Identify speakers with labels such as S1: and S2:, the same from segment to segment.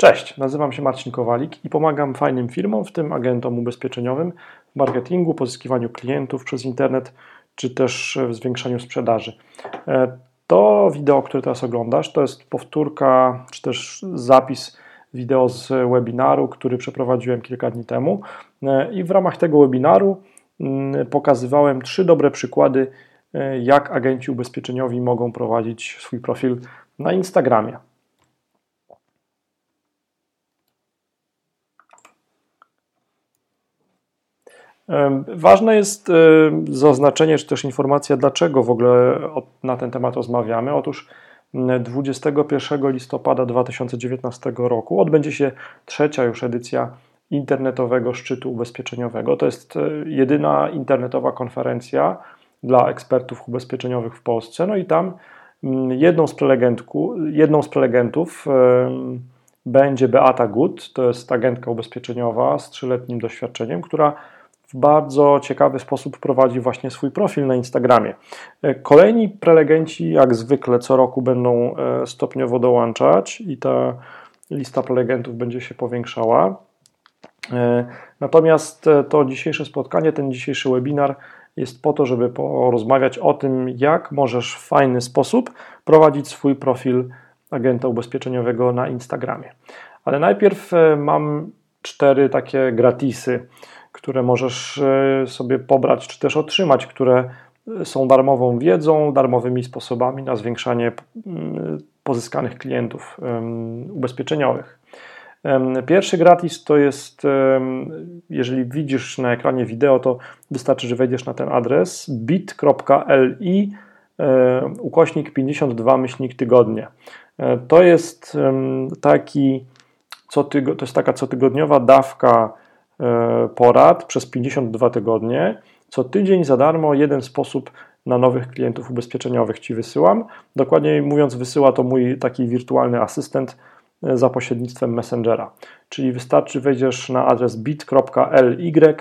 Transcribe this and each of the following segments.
S1: Cześć, nazywam się Marcin Kowalik i pomagam fajnym firmom, w tym agentom ubezpieczeniowym, w marketingu, pozyskiwaniu klientów przez internet, czy też w zwiększaniu sprzedaży. E, to wideo, które teraz oglądasz, to jest powtórka, czy też zapis wideo z webinaru, który przeprowadziłem kilka dni temu. E, I w ramach tego webinaru mm, pokazywałem trzy dobre przykłady, e, jak agenci ubezpieczeniowi mogą prowadzić swój profil na Instagramie. Ważne jest zaznaczenie, czy też informacja, dlaczego w ogóle na ten temat rozmawiamy. Otóż 21 listopada 2019 roku odbędzie się trzecia już edycja internetowego szczytu ubezpieczeniowego. To jest e, jedyna internetowa konferencja dla ekspertów ubezpieczeniowych w Polsce. No i tam jedną z, jedną z prelegentów będzie Beata Gut, to jest agentka ubezpieczeniowa z trzyletnim doświadczeniem, która w bardzo ciekawy sposób prowadzi właśnie swój profil na Instagramie. E, kolejni prelegenci, jak zwykle, co roku będą e, stopniowo dołączać i ta lista prelegentów będzie się powiększała. E, natomiast to dzisiejsze spotkanie, ten dzisiejszy webinar jest po to, żeby porozmawiać o tym, jak możesz w fajny sposób prowadzić swój profil agenta ubezpieczeniowego na Instagramie. Ale najpierw mam cztery takie gratisy które możesz e, sobie pobrać czy też otrzymać, które są darmową wiedzą, darmowymi sposobami na zwiększanie pozyskanych klientów ubezpieczeniowych. Pierwszy gratis to jest, jeżeli widzisz na ekranie wideo, to wystarczy, że wejdziesz na ten adres bit.li ukośnik 52 myślnik tygodnie. E, to jest taki, to jest taka cotygodniowa dawka E, porad przez 52 tygodnie. Co tydzień za darmo jeden sposób na nowych klientów ubezpieczeniowych Ci wysyłam. Dokładniej mówiąc, wysyła to mój taki wirtualny asystent e, za pośrednictwem Messengera. Czyli wystarczy wejdziesz na adres bit.ly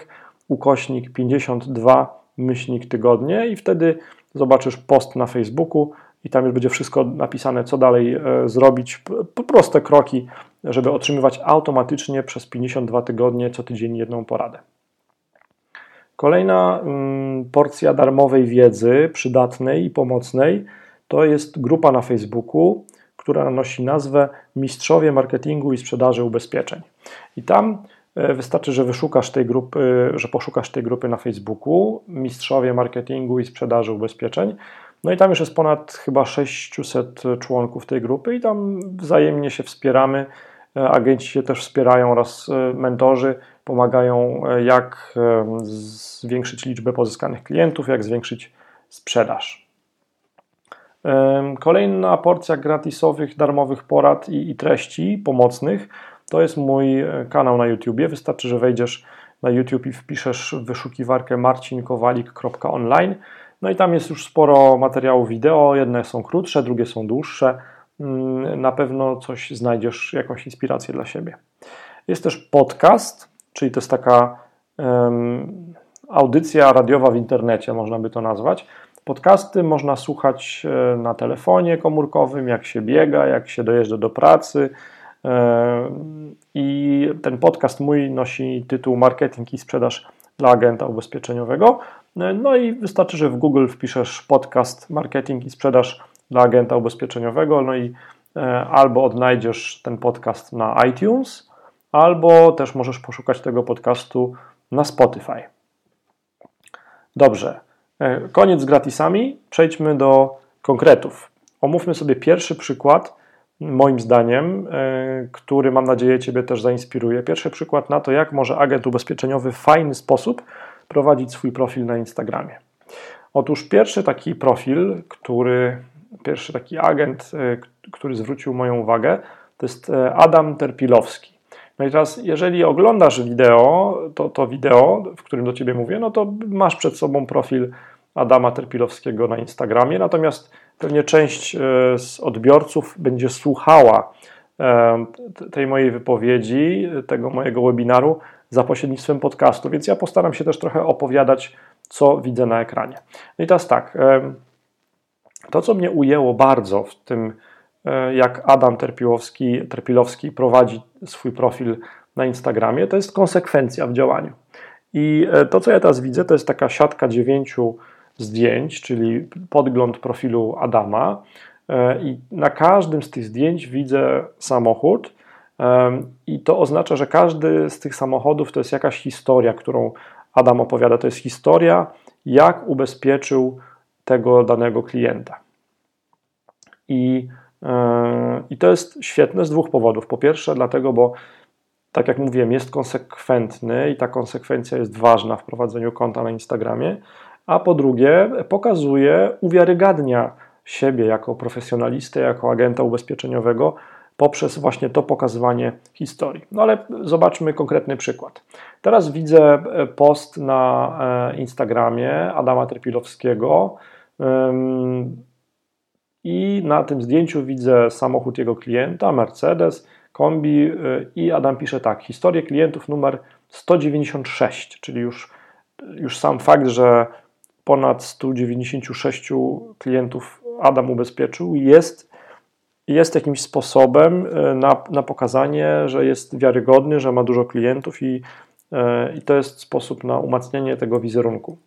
S1: ukośnik 52 myślnik tygodnie i wtedy zobaczysz post na Facebooku i tam już będzie wszystko napisane, co dalej e, zrobić, proste kroki, żeby otrzymywać automatycznie przez 52 tygodnie co tydzień jedną poradę. Kolejna mm, porcja darmowej wiedzy, przydatnej i pomocnej, to jest grupa na Facebooku, która nosi nazwę Mistrzowie Marketingu i Sprzedaży Ubezpieczeń. I tam e, wystarczy, że wyszukasz tej grupy, że poszukasz tej grupy na Facebooku Mistrzowie Marketingu i Sprzedaży Ubezpieczeń no i tam już jest ponad chyba 600 członków tej grupy i tam wzajemnie się wspieramy. E, agenci się też wspierają oraz e, mentorzy pomagają, e, jak zwiększyć liczbę pozyskanych klientów, jak zwiększyć sprzedaż. Kolejna porcja gratisowych, darmowych porad i, i treści pomocnych to jest mój kanał na YouTube. Wystarczy, że wejdziesz na YouTube i wpiszesz w wyszukiwarkę marcinkowalik.online no i tam jest już sporo materiałów wideo, jedne są krótsze, drugie są dłuższe. Mm, na pewno coś znajdziesz, jakąś inspirację dla siebie. Jest też podcast, czyli to jest taka um, audycja radiowa w internecie, można by to nazwać. Podcasty można słuchać e, na telefonie komórkowym, jak się biega, jak się dojeżdża do pracy. E, I ten podcast mój nosi tytuł Marketing i sprzedaż dla agenta ubezpieczeniowego. No i wystarczy, że w Google wpiszesz podcast marketing i sprzedaż dla agenta ubezpieczeniowego, no i e, albo odnajdziesz ten podcast na iTunes, albo też możesz poszukać tego podcastu na Spotify. Dobrze, e, koniec z gratisami, przejdźmy do konkretów. Omówmy sobie pierwszy przykład, moim zdaniem, e, który mam nadzieję Ciebie też zainspiruje. Pierwszy przykład na to, jak może agent ubezpieczeniowy w fajny sposób prowadzić swój profil na Instagramie. Otóż pierwszy taki profil, który, pierwszy taki agent, e, który zwrócił moją uwagę, to jest e, Adam Terpilowski. No i teraz, jeżeli oglądasz wideo, to, to wideo, w którym do ciebie mówię, no to masz przed sobą profil Adama Terpilowskiego na Instagramie, natomiast pewnie część e, z odbiorców będzie słuchała tej mojej wypowiedzi, tego mojego webinaru za pośrednictwem podcastu, więc ja postaram się też trochę opowiadać, co widzę na ekranie. No i teraz tak, to co mnie ujęło bardzo w tym e, jak Adam Terpiłowski, Terpilowski prowadzi swój profil na Instagramie, to jest konsekwencja w działaniu. I e, to, co ja teraz widzę, to jest taka siatka dziewięciu zdjęć, czyli podgląd profilu Adama. E, I na każdym z tych zdjęć widzę samochód, i to oznacza, że każdy z tych samochodów to jest jakaś historia, którą Adam opowiada. To jest historia, jak ubezpieczył tego danego klienta. I, e, I to jest świetne z dwóch powodów. Po pierwsze, dlatego, bo tak jak mówiłem, jest konsekwentny i ta konsekwencja jest ważna w prowadzeniu konta na Instagramie. A po drugie, pokazuje, uwiarygadnia siebie jako profesjonalistę, jako agenta ubezpieczeniowego poprzez właśnie to pokazywanie historii. No ale zobaczmy konkretny przykład. Teraz widzę e, post na e, Instagramie Adama Terpilowskiego i na tym zdjęciu widzę samochód jego klienta, Mercedes, kombi e, i Adam pisze tak, historię klientów numer 196, czyli już, już sam fakt, że ponad 196 klientów Adam ubezpieczył jest jest jakimś sposobem e, na, na pokazanie, że jest wiarygodny, że ma dużo klientów i, e, i to jest sposób na umacnianie tego wizerunku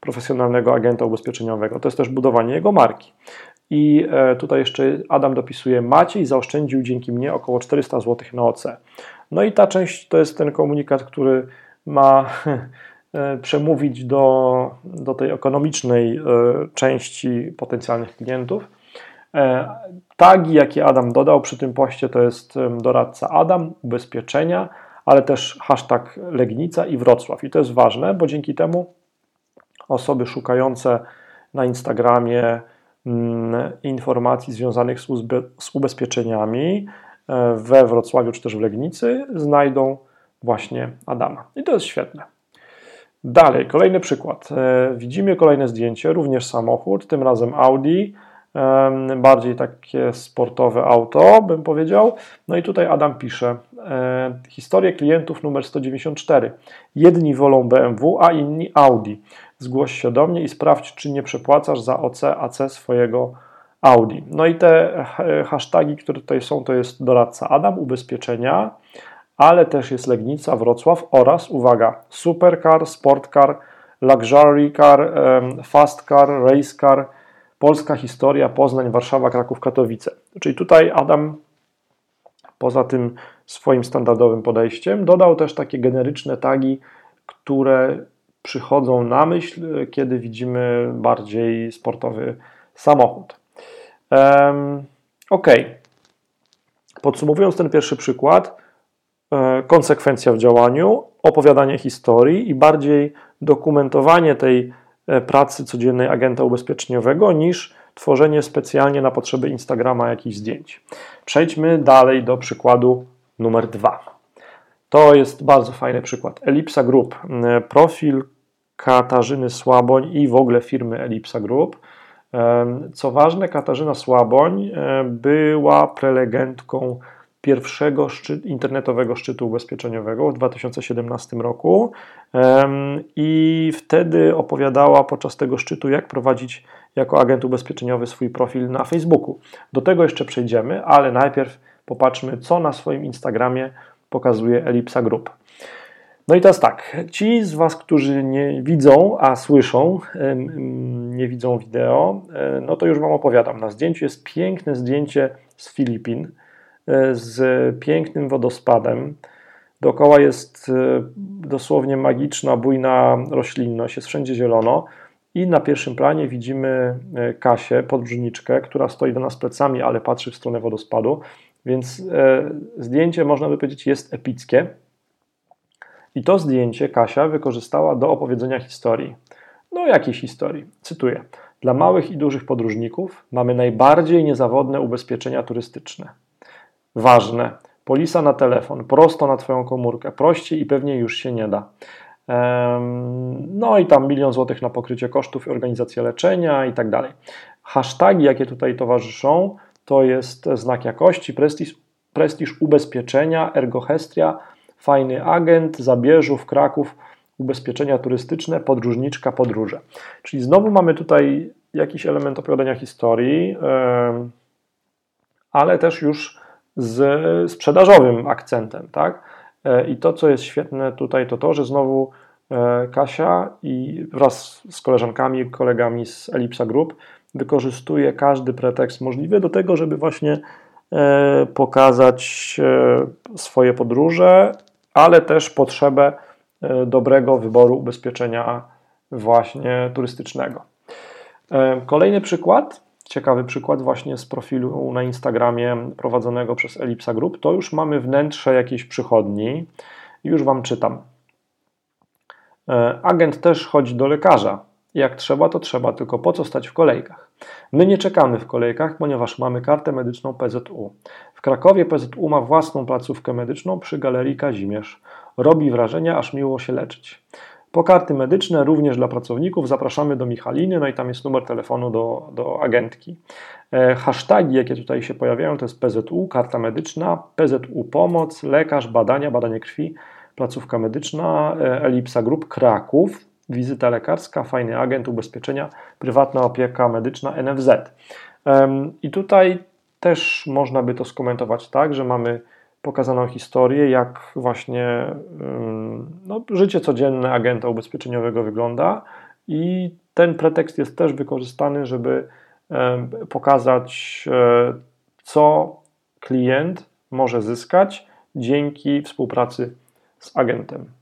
S1: profesjonalnego agenta ubezpieczeniowego. To jest też budowanie jego marki. I e, tutaj jeszcze Adam dopisuje: Maciej zaoszczędził dzięki mnie około 400 zł na OC. No i ta część to jest ten komunikat, który ma przemówić do, do tej ekonomicznej części potencjalnych klientów. E, tagi, jakie Adam dodał przy tym poście, to jest doradca Adam, ubezpieczenia, ale też hashtag Legnica i Wrocław. I to jest ważne, bo dzięki temu osoby szukające na Instagramie mm, informacji związanych z ubezpieczeniami e, we Wrocławiu czy też w Legnicy znajdą właśnie Adama. I to jest świetne. Dalej, kolejny przykład. E, widzimy kolejne zdjęcie, również samochód, tym razem Audi bardziej takie sportowe auto, bym powiedział. No i tutaj Adam pisze, e, historię klientów numer 194. Jedni wolą BMW, a inni Audi. Zgłoś się do mnie i sprawdź, czy nie przepłacasz za OC, AC swojego Audi. No i te hasztagi, które tutaj są, to jest doradca Adam, ubezpieczenia, ale też jest Legnica, Wrocław oraz, uwaga, supercar, sportcar, luxury car, fast car, race car, Polska historia, Poznań, Warszawa, Kraków, Katowice. Czyli tutaj Adam poza tym swoim standardowym podejściem dodał też takie generyczne tagi, które przychodzą na myśl, kiedy widzimy bardziej sportowy samochód. Ok. Podsumowując ten pierwszy przykład, e, konsekwencja w działaniu, opowiadanie historii i bardziej dokumentowanie tej E, pracy codziennej agenta ubezpieczeniowego niż tworzenie specjalnie na potrzeby Instagrama jakichś zdjęć. Przejdźmy dalej do przykładu numer dwa. To jest bardzo fajny przykład. Elipsa Group. E, profil Katarzyny Słaboń i w ogóle firmy Elipsa Group. E, co ważne, Katarzyna Słaboń była prelegentką pierwszego szczyt, internetowego szczytu ubezpieczeniowego w 2017 roku i wtedy opowiadała podczas tego szczytu, jak prowadzić jako agent ubezpieczeniowy swój profil na Facebooku. Do tego jeszcze przejdziemy, ale najpierw popatrzmy, co na swoim Instagramie pokazuje Elipsa Group. No i teraz tak, ci z Was, którzy nie widzą, a słyszą, nie widzą wideo, e, no to już Wam opowiadam. Na zdjęciu jest piękne zdjęcie z Filipin, E, z pięknym wodospadem. Dookoła jest e, dosłownie magiczna, bujna roślinność, jest wszędzie zielono. I na pierwszym planie widzimy Kasię, podbrzuszniczkę, która stoi do nas plecami, ale patrzy w stronę wodospadu. Więc zdjęcie, można by powiedzieć, jest epickie. I to zdjęcie Kasia wykorzystała do opowiedzenia historii. No, jakiej historii? Cytuję. Dla małych i dużych podróżników mamy najbardziej niezawodne ubezpieczenia turystyczne. Ważne. Polisa na telefon, prosto na Twoją komórkę. Prościej i pewnie już się nie da. No i tam milion złotych na pokrycie kosztów i organizację leczenia i tak dalej. Hasztagi, jakie tutaj towarzyszą, to jest znak jakości, prestiż, prestiż ubezpieczenia, ergohestria, fajny agent, Zabierzów, Kraków, ubezpieczenia turystyczne, podróżniczka, podróże. Czyli znowu mamy tutaj jakiś element opowiadania historii ale też już z sprzedażowym akcentem, tak? I to, co jest świetne tutaj, to to, że znowu Kasia i wraz z koleżankami, kolegami z Elipsa Group wykorzystuje każdy pretekst możliwy do tego, żeby właśnie pokazać swoje podróże, ale też potrzebę e, dobrego wyboru ubezpieczenia właśnie turystycznego. E, kolejny przykład, ciekawy przykład właśnie z profilu na Instagramie prowadzonego przez Elipsa Group, to już mamy wnętrze jakiejś przychodni już Wam czytam. E, agent też chodzi do lekarza. Jak trzeba, to trzeba, tylko po co stać w kolejkach? My nie czekamy w kolejkach, ponieważ mamy kartę medyczną PZU. W Krakowie PZU ma własną placówkę medyczną przy Galerii Kazimierz. Robi wrażenie, aż miło się leczyć. Po karty medyczne, również dla pracowników, zapraszamy do Michaliny, no i tam jest numer telefonu do, do agentki. E, hasztagi, jakie tutaj się pojawiają, to jest PZU, karta medyczna, PZU pomoc, lekarz, badania, badanie krwi, placówka medyczna, e, Elipsa Group Kraków, wizyta lekarska, fajny agent, ubezpieczenia, prywatna opieka medyczna, NFZ. I tutaj też można by to skomentować tak, że mamy pokazaną historię, jak właśnie no, życie codzienne agenta ubezpieczeniowego wygląda i ten pretekst jest też wykorzystany, żeby pokazać, e, co klient może zyskać dzięki współpracy z agentem.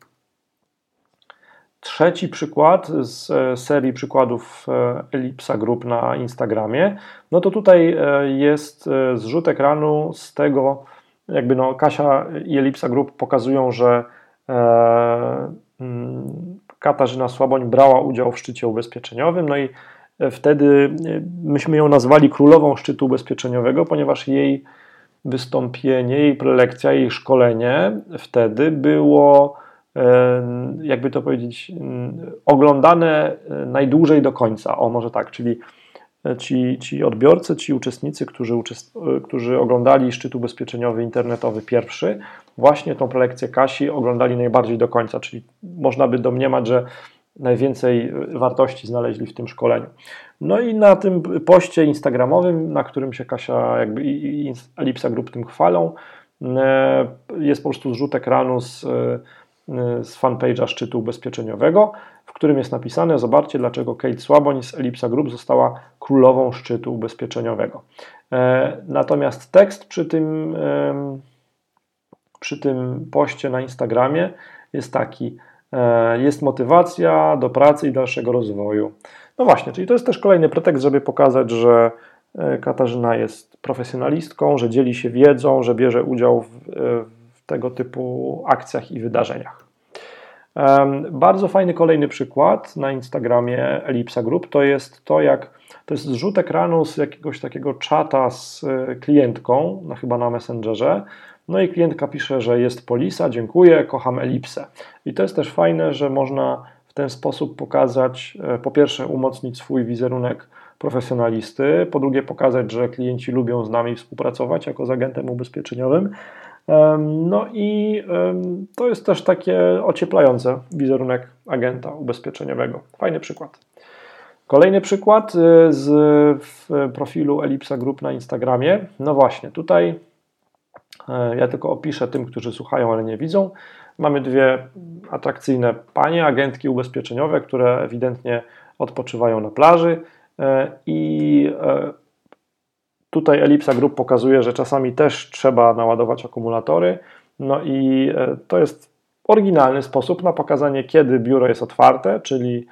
S1: Trzeci przykład z e, serii przykładów e, Elipsa Group na Instagramie, no to tutaj e, jest zrzut ekranu z tego, jakby no Kasia i Elipsa Group pokazują, że mm, Katarzyna Słaboń brała udział w szczycie ubezpieczeniowym, no i wtedy myśmy ją nazwali królową szczytu ubezpieczeniowego, ponieważ jej wystąpienie, jej prelekcja, jej szkolenie wtedy było jakby to powiedzieć, oglądane e, najdłużej do końca. O, może tak, czyli e, ci, ci odbiorcy, ci uczestnicy, którzy, e, którzy oglądali szczyt ubezpieczeniowy internetowy pierwszy, właśnie tą prelekcję Kasi oglądali najbardziej do końca, czyli można by domniemać, że najwięcej wartości znaleźli w tym szkoleniu. No i na tym poście instagramowym, na którym się Kasia jakby i Elipsa Group tym chwalą, jest po prostu zrzut ekranu z z fanpage'a szczytu ubezpieczeniowego, w którym jest napisane: Zobaczcie, dlaczego Kate Słaboń z Elipsa Group została królową szczytu ubezpieczeniowego. E, natomiast tekst przy tym, przy tym poście na Instagramie jest taki: e, Jest motywacja do pracy i dalszego rozwoju. No właśnie, czyli to jest też kolejny pretekst, żeby pokazać, że e, Katarzyna jest profesjonalistką, że dzieli się wiedzą, że bierze udział w, tego typu akcjach i wydarzeniach. Bardzo fajny kolejny przykład na Instagramie Elipsa Group to jest to, jak to jest zrzut ekranu z jakiegoś takiego czata z e, klientką, no chyba na Messengerze. No i klientka pisze, że jest polisa, dziękuję, kocham Elipsę. I to jest też fajne, że można w ten sposób pokazać, e, po pierwsze, umocnić swój wizerunek profesjonalisty, po drugie, pokazać, że klienci lubią z nami współpracować jako z agentem ubezpieczeniowym, no i to jest też takie ocieplające wizerunek agenta ubezpieczeniowego. Fajny przykład. Kolejny przykład y, z profilu Elipsa Group na Instagramie. No właśnie, tutaj e, ja tylko opiszę tym, którzy słuchają, ale nie widzą. Mamy dwie atrakcyjne panie, agentki ubezpieczeniowe, które ewidentnie odpoczywają na plaży e, i e, Tutaj Elipsa Group pokazuje, że czasami też trzeba naładować akumulatory. No i e, to jest oryginalny sposób na pokazanie, kiedy biuro jest otwarte, czyli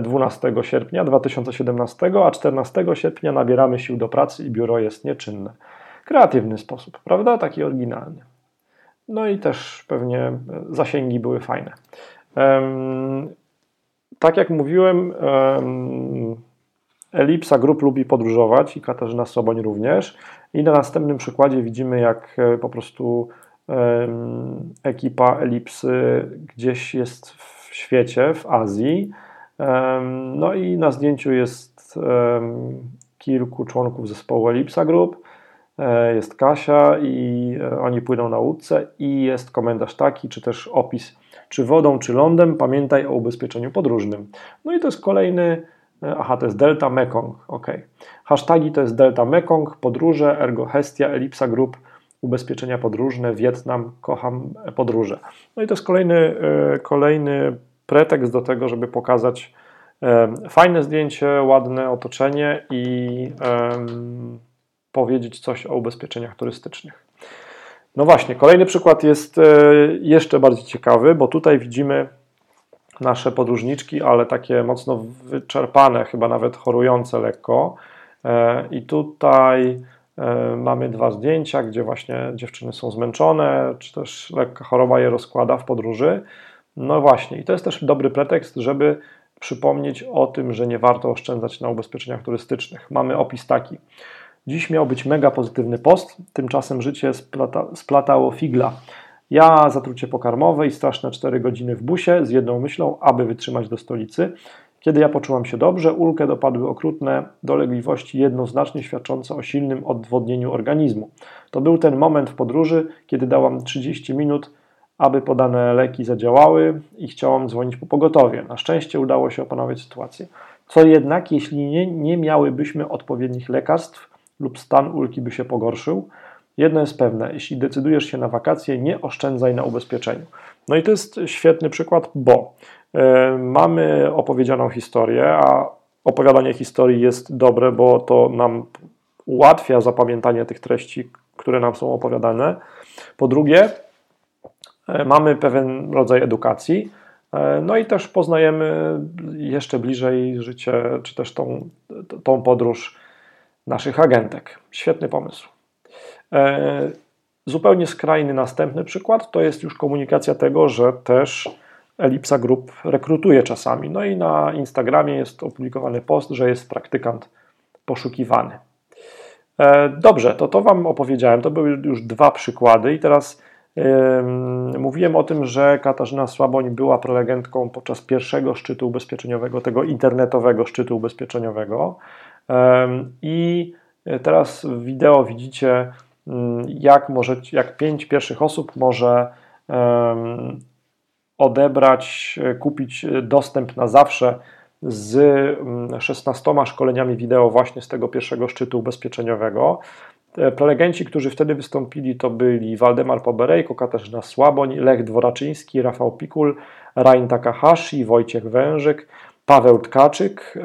S1: 12 e, sierpnia 2017, a 14 sierpnia nabieramy sił do pracy i biuro jest nieczynne. Kreatywny sposób, prawda? Taki oryginalny. No i też pewnie e, zasięgi były fajne. Um, tak jak mówiłem, um, Elipsa Group lubi podróżować i Katarzyna Soboń również. I na następnym przykładzie widzimy, jak e, po prostu ekipa Elipsy gdzieś jest w świecie, w Azji. No i na zdjęciu jest kilku członków zespołu Elipsa Group. E, jest Kasia i e, oni płyną na łódce i jest komentarz taki, czy też opis, czy wodą, czy lądem, pamiętaj o ubezpieczeniu podróżnym. No i to jest kolejny Aha, to jest Delta Mekong, ok. Hashtagi to jest Delta Mekong, podróże, Ergo Hestia, Elipsa Group, ubezpieczenia podróżne, Wietnam, kocham podróże. No i to jest kolejny, kolejny pretekst do tego, żeby pokazać fajne zdjęcie, ładne otoczenie i um, powiedzieć coś o ubezpieczeniach turystycznych. No właśnie, kolejny przykład jest e, jeszcze bardziej ciekawy, bo tutaj widzimy nasze podróżniczki, ale takie mocno wyczerpane, chyba nawet chorujące lekko. E, I tutaj e, mamy dwa zdjęcia, gdzie właśnie dziewczyny są zmęczone, czy też lekka choroba je rozkłada w podróży. No właśnie, i to jest też dobry pretekst, żeby przypomnieć o tym, że nie warto oszczędzać na ubezpieczeniach turystycznych. Mamy opis taki. Dziś miał być mega pozytywny post, tymczasem życie splata, splatało figla. Ja zatrucie pokarmowe i straszne 4 godziny w busie z jedną myślą, aby wytrzymać do stolicy. Kiedy ja poczułam się dobrze, ulkę dopadły okrutne dolegliwości jednoznacznie świadczące o silnym odwodnieniu organizmu. To był ten moment w podróży, kiedy dałam 30 minut, aby podane leki zadziałały i chciałam dzwonić po pogotowie. Na szczęście udało się opanować sytuację. Co jednak, jeśli nie, nie miałybyśmy odpowiednich lekarstw, lub stan ulki by się pogorszył. Jedno jest pewne, jeśli decydujesz się na wakacje, nie oszczędzaj na ubezpieczeniu. No i to jest świetny przykład, bo y, mamy opowiedzianą historię, a opowiadanie historii jest dobre, bo to nam ułatwia zapamiętanie tych treści, które nam są opowiadane. Po drugie, y, mamy pewien rodzaj edukacji, y, no i też poznajemy jeszcze bliżej życie, czy też tą, tą podróż naszych agentek. Świetny pomysł. E, zupełnie skrajny następny przykład to jest już komunikacja tego, że też Elipsa Group rekrutuje czasami. No i na Instagramie jest opublikowany post, że jest praktykant poszukiwany. E, dobrze, to to Wam opowiedziałem. To były już dwa przykłady, i teraz yy, mówiłem o tym, że Katarzyna Słaboń była prelegentką podczas pierwszego szczytu ubezpieczeniowego, tego internetowego szczytu ubezpieczeniowego. I teraz wideo widzicie, jak, może, jak pięć pierwszych osób może odebrać, kupić dostęp na zawsze z 16 mm, szkoleniami wideo właśnie z tego pierwszego szczytu ubezpieczeniowego. Prelegenci, którzy wtedy wystąpili, to byli Waldemar Poberejko, Katarzyna Słaboń, Lech Dworaczyński, Rafał Pikul, Rain Takahashi, Wojciech Wężyk, Paweł Tkaczyk,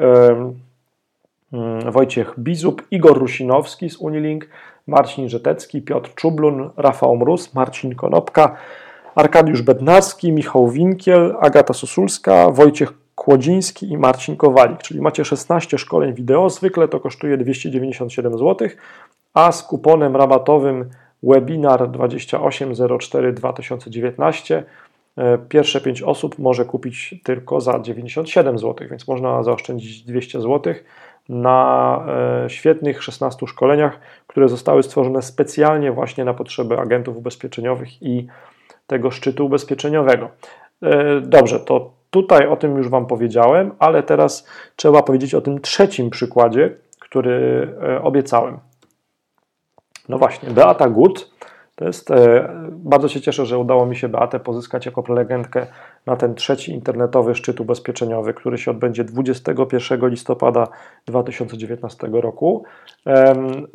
S1: Mm, Wojciech Bizub, Igor Rusinowski z Unilink, Marcin Żetecki, Piotr Czublun, Rafał Mróz, Marcin Konopka, Arkadiusz Bednarski, Michał Winkiel, Agata Sosulska, Wojciech Kłodziński i Marcin Kowalik, czyli macie 16 szkoleń wideo, zwykle to kosztuje 297 zł, a z kuponem rabatowym webinar 2804 2019 pierwsze 5 osób może kupić tylko za 97 zł, więc można zaoszczędzić 200 zł na e, świetnych 16 szkoleniach, które zostały stworzone specjalnie właśnie na potrzeby agentów ubezpieczeniowych i tego szczytu ubezpieczeniowego. E, dobrze, to tutaj o tym już Wam powiedziałem, ale teraz trzeba powiedzieć o tym trzecim przykładzie, który e, obiecałem. No właśnie, Beata Gut to jest, bardzo się cieszę, że udało mi się Beatę pozyskać jako prelegentkę na ten trzeci internetowy szczyt ubezpieczeniowy, który się odbędzie 21 listopada 2019 roku.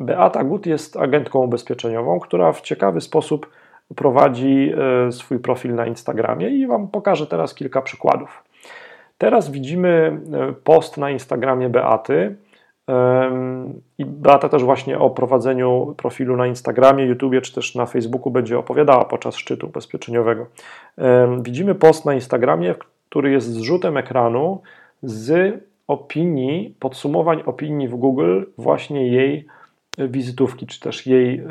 S1: Beata Gut jest agentką ubezpieczeniową, która w ciekawy sposób prowadzi e, swój profil na Instagramie i Wam pokażę teraz kilka przykładów. Teraz widzimy e, post na Instagramie Beaty, i Beata też właśnie o prowadzeniu profilu na Instagramie, YouTubie czy też na Facebooku będzie opowiadała podczas szczytu ubezpieczeniowego. Widzimy post na Instagramie, który jest zrzutem ekranu z opinii, podsumowań opinii w Google właśnie jej wizytówki, czy też jej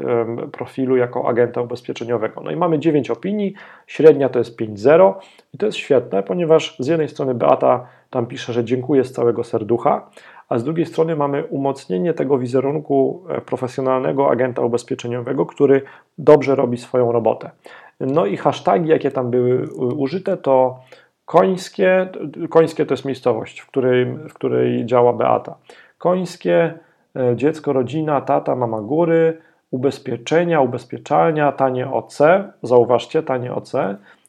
S1: profilu jako agenta ubezpieczeniowego. No i mamy 9 opinii, średnia to jest 5.0 i to jest świetne, ponieważ z jednej strony Beata tam pisze, że dziękuję z całego serducha, a z drugiej strony mamy umocnienie tego wizerunku e, profesjonalnego agenta ubezpieczeniowego, który dobrze robi swoją robotę. No i hasztagi, jakie tam były użyte, to końskie, końskie to jest miejscowość, w której, w której działa Beata. Końskie, e, dziecko, rodzina, tata, mama góry, ubezpieczenia, ubezpieczalnia, tanie OC, zauważcie, tanie OC,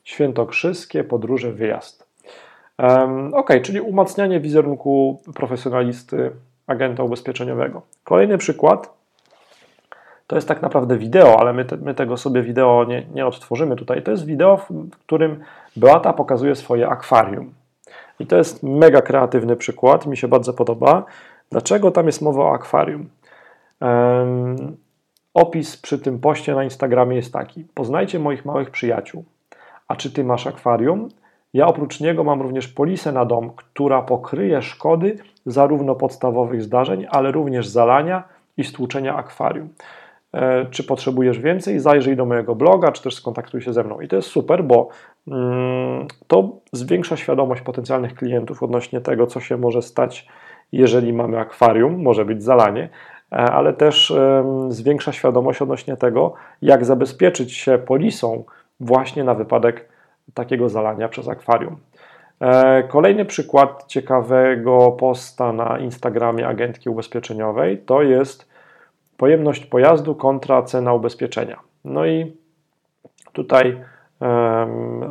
S1: świętokrzyskie, podróże, wyjazd. Ok, czyli umacnianie wizerunku profesjonalisty, agenta ubezpieczeniowego. Kolejny przykład to jest tak naprawdę wideo, ale my, te, my tego sobie wideo nie, nie odtworzymy tutaj. To jest wideo, w którym Beata pokazuje swoje akwarium. I to jest mega kreatywny przykład, mi się bardzo podoba. Dlaczego tam jest mowa o akwarium? Um, opis przy tym poście na Instagramie jest taki: Poznajcie moich małych przyjaciół. A czy ty masz akwarium? Ja oprócz niego mam również polisę na dom, która pokryje szkody zarówno podstawowych zdarzeń, ale również zalania i stłuczenia akwarium. E, czy potrzebujesz więcej? Zajrzyj do mojego bloga, czy też skontaktuj się ze mną. I to jest super, bo mm, to zwiększa świadomość potencjalnych klientów odnośnie tego, co się może stać, jeżeli mamy akwarium, może być zalanie, e, ale też zwiększa świadomość odnośnie tego, jak zabezpieczyć się polisą właśnie na wypadek takiego zalania przez akwarium. E, kolejny przykład ciekawego posta na Instagramie agentki ubezpieczeniowej to jest pojemność pojazdu kontra cena ubezpieczenia. No i tutaj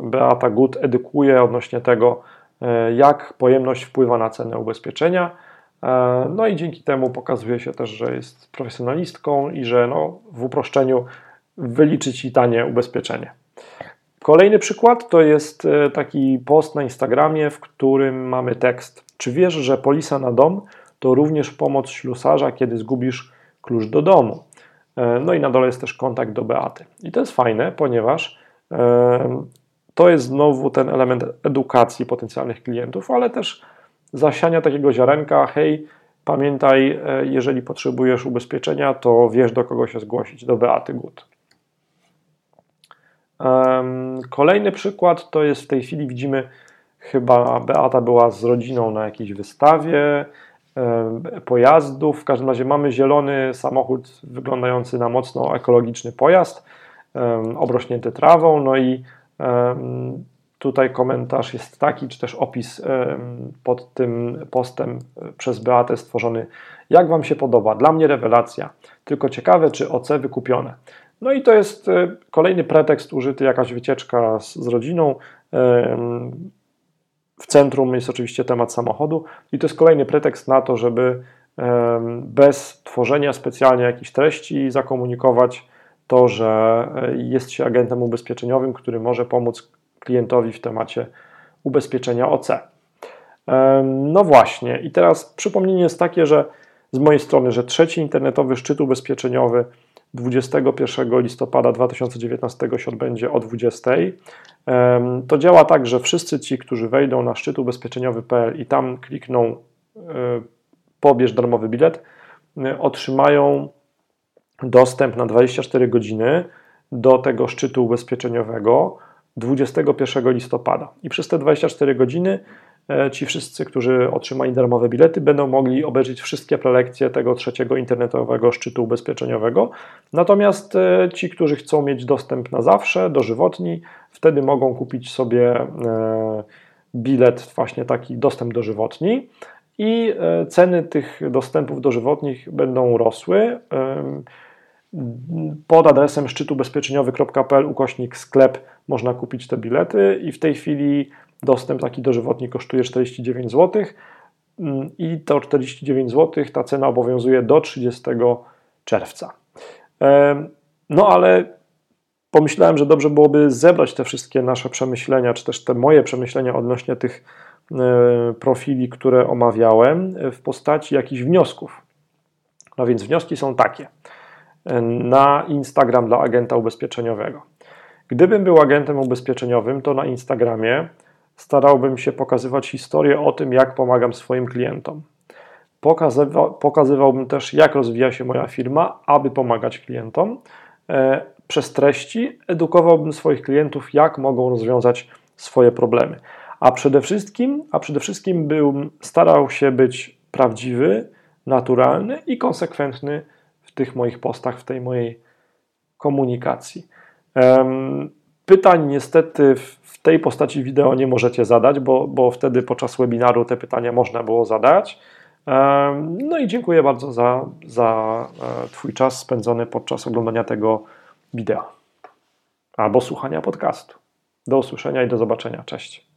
S1: Beata Gut edukuje odnośnie tego, e, jak pojemność wpływa na cenę ubezpieczenia. E, no i dzięki temu pokazuje się też, że jest profesjonalistką i że no, w uproszczeniu wyliczy ci tanie ubezpieczenie. Kolejny przykład to jest e, taki post na Instagramie, w którym mamy tekst. Czy wiesz, że polisa na dom to również pomoc ślusarza, kiedy zgubisz klucz do domu? E, no i na dole jest też kontakt do Beaty. I to jest fajne, ponieważ e, to jest znowu ten element edukacji potencjalnych klientów, ale też zasiania takiego ziarenka, hej, pamiętaj, jeżeli potrzebujesz ubezpieczenia, to wiesz do kogo się zgłosić, do Beaty Gut. Kolejny przykład to jest w tej chwili widzimy, chyba Beata była z rodziną na jakiejś wystawie pojazdów. W każdym razie mamy zielony samochód wyglądający na mocno ekologiczny pojazd, obrośnięty trawą. No i tutaj komentarz jest taki, czy też opis pod tym postem przez Beatę stworzony. Jak Wam się podoba? Dla mnie rewelacja. Tylko ciekawe, czy OC wykupione. No i to jest e, kolejny pretekst użyty, jakaś wycieczka z, z rodziną. W centrum jest oczywiście temat samochodu, i to jest kolejny pretekst na to, żeby bez tworzenia specjalnie jakichś treści zakomunikować to, że e, jest się agentem ubezpieczeniowym, który może pomóc klientowi w temacie ubezpieczenia OC. No właśnie, i teraz przypomnienie jest takie, że z mojej strony, że trzeci internetowy szczyt ubezpieczeniowy 21 listopada 2019 się odbędzie o 20. To działa tak, że wszyscy ci, którzy wejdą na szczyt ubezpieczeniowy.pl i tam klikną e, pobierz darmowy bilet, e, otrzymają dostęp na 24 godziny do tego szczytu ubezpieczeniowego 21 listopada. I przez te 24 godziny ci wszyscy, którzy otrzymali darmowe bilety, będą mogli obejrzeć wszystkie prelekcje tego trzeciego internetowego szczytu ubezpieczeniowego. Natomiast e, ci, którzy chcą mieć dostęp na zawsze, dożywotni, wtedy mogą kupić sobie e, bilet, właśnie taki dostęp dożywotni. I ceny tych dostępów dożywotnich będą rosły. Pod adresem szczytubezpieczeniowy.pl ukośnik sklep można kupić te bilety i w tej chwili Dostęp taki dożywotni kosztuje 49 zł i to 49 zł ta cena obowiązuje do 30 czerwca. No ale pomyślałem, że dobrze byłoby zebrać te wszystkie nasze przemyślenia, czy też te moje przemyślenia odnośnie tych e, profili, które omawiałem, w postaci jakichś wniosków. No więc wnioski są takie. Na Instagram dla agenta ubezpieczeniowego. Gdybym był agentem ubezpieczeniowym, to na Instagramie starałbym się pokazywać historię o tym, jak pomagam swoim klientom. Pokazywa, pokazywałbym też, jak rozwija się moja firma, aby pomagać klientom. E, przez treści edukowałbym swoich klientów, jak mogą rozwiązać swoje problemy. A przede wszystkim, a przede wszystkim bym starał się być prawdziwy, naturalny i konsekwentny tych moich postach, w tej mojej komunikacji. Pytań niestety w tej postaci wideo nie możecie zadać, bo, bo wtedy podczas webinaru te pytania można było zadać. No i dziękuję bardzo za, za e, Twój czas spędzony podczas oglądania tego wideo albo słuchania podcastu. Do usłyszenia i do zobaczenia. Cześć.